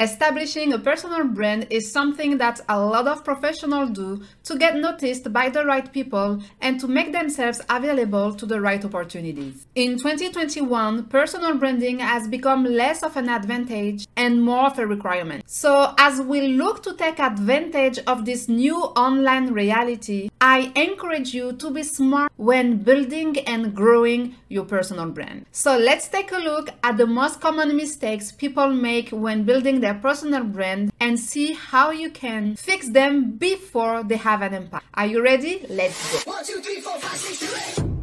Establishing a personal brand is something that a lot of professionals do to get noticed by the right people and to make themselves available to the right opportunities. In 2021, personal branding has become less of an advantage and more of a requirement. So, as we look to take advantage of this new online reality, I encourage you to be smart when building and growing your personal brand. So, let's take a look at the most common mistakes people make when building their personal brand and see how you can fix them before they have an impact. Are you ready? Let's go. One, two, three, four, five, six, seven, eight.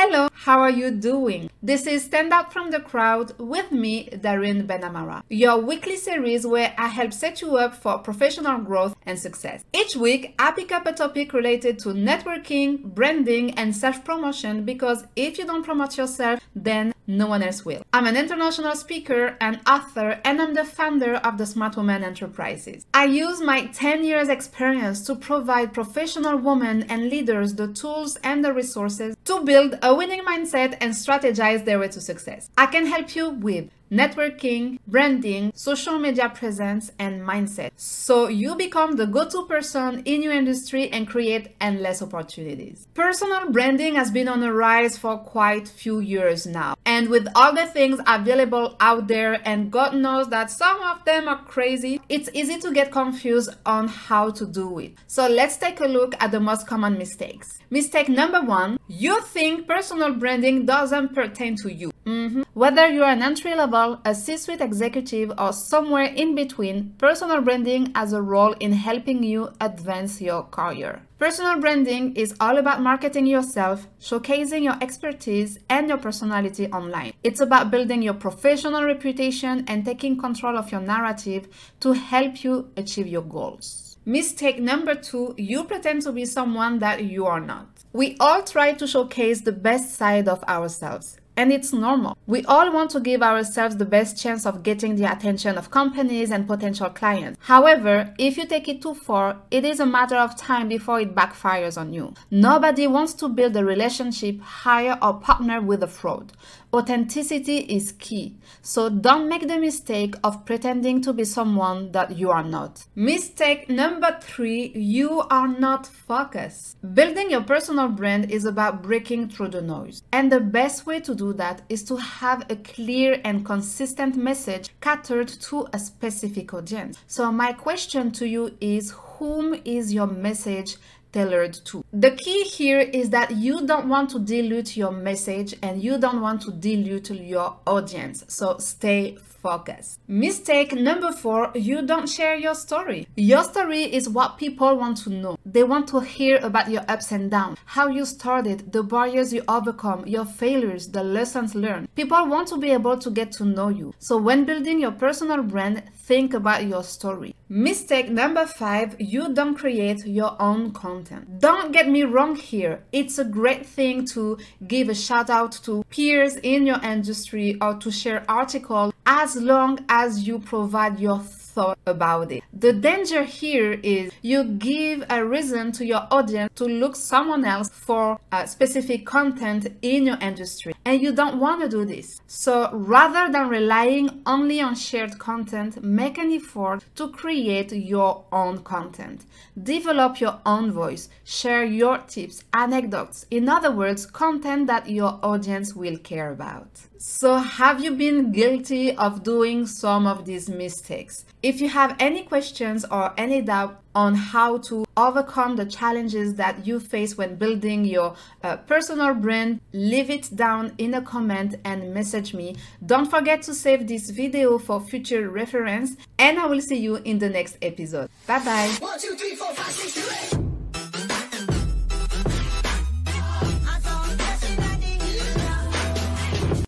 Hello, how are you doing? This is Stand Out from the Crowd with me, Darine BenAmara, your weekly series where I help set you up for professional growth and success. Each week, I pick up a topic related to networking, branding, and self promotion because if you don't promote yourself, then no one else will. I'm an international speaker and author, and I'm the founder of the Smart Woman Enterprises. I use my 10 years experience to provide professional women and leaders the tools and the resources to build a winning mindset and strategize their way to success. I can help you with networking, branding, social media presence, and mindset. So you become the go to person in your industry and create endless opportunities. Personal branding has been on the rise for quite few years now. And with all the things available out there, and God knows that some of them are crazy, it's easy to get confused on how to do it. So let's take a look at the most common mistakes. Mistake number one you think personal branding doesn't pertain to you. Mm-hmm. Whether you're an entry level, a C suite executive, or somewhere in between, personal branding has a role in helping you advance your career. Personal branding is all about marketing yourself, showcasing your expertise and your personality online. It's about building your professional reputation and taking control of your narrative to help you achieve your goals. Mistake number two you pretend to be someone that you are not. We all try to showcase the best side of ourselves and it's normal. We all want to give ourselves the best chance of getting the attention of companies and potential clients. However, if you take it too far, it is a matter of time before it backfires on you. Nobody wants to build a relationship, hire, or partner with a fraud. Authenticity is key, so don't make the mistake of pretending to be someone that you are not. Mistake number three you are not focused. Building your personal brand is about breaking through the noise, and the best way to do that is to have a clear and consistent message catered to a specific audience. So, my question to you is whom is your message tailored to. The key here is that you don't want to dilute your message and you don't want to dilute your audience. So stay focused. Mistake number four you don't share your story. Your story is what people want to know. They want to hear about your ups and downs, how you started, the barriers you overcome, your failures, the lessons learned. People want to be able to get to know you. So when building your personal brand, think about your story. Mistake number five you don't create your own content. Don't get me wrong here, it's a great thing to give a shout out to peers in your industry or to share articles as long as you provide your thought about it. The danger here is you give a reason to your audience to look someone else for uh, specific content in your industry and you don't want to do this. So rather than relying only on shared content, make an effort to create your own content. Develop your own voice, share your tips, anecdotes, in other words, content that your audience will care about. So, have you been guilty of doing some of these mistakes? If you have any questions or any doubt on how to overcome the challenges that you face when building your uh, personal brand, leave it down in a comment and message me. Don't forget to save this video for future reference, and I will see you in the next episode. Bye bye.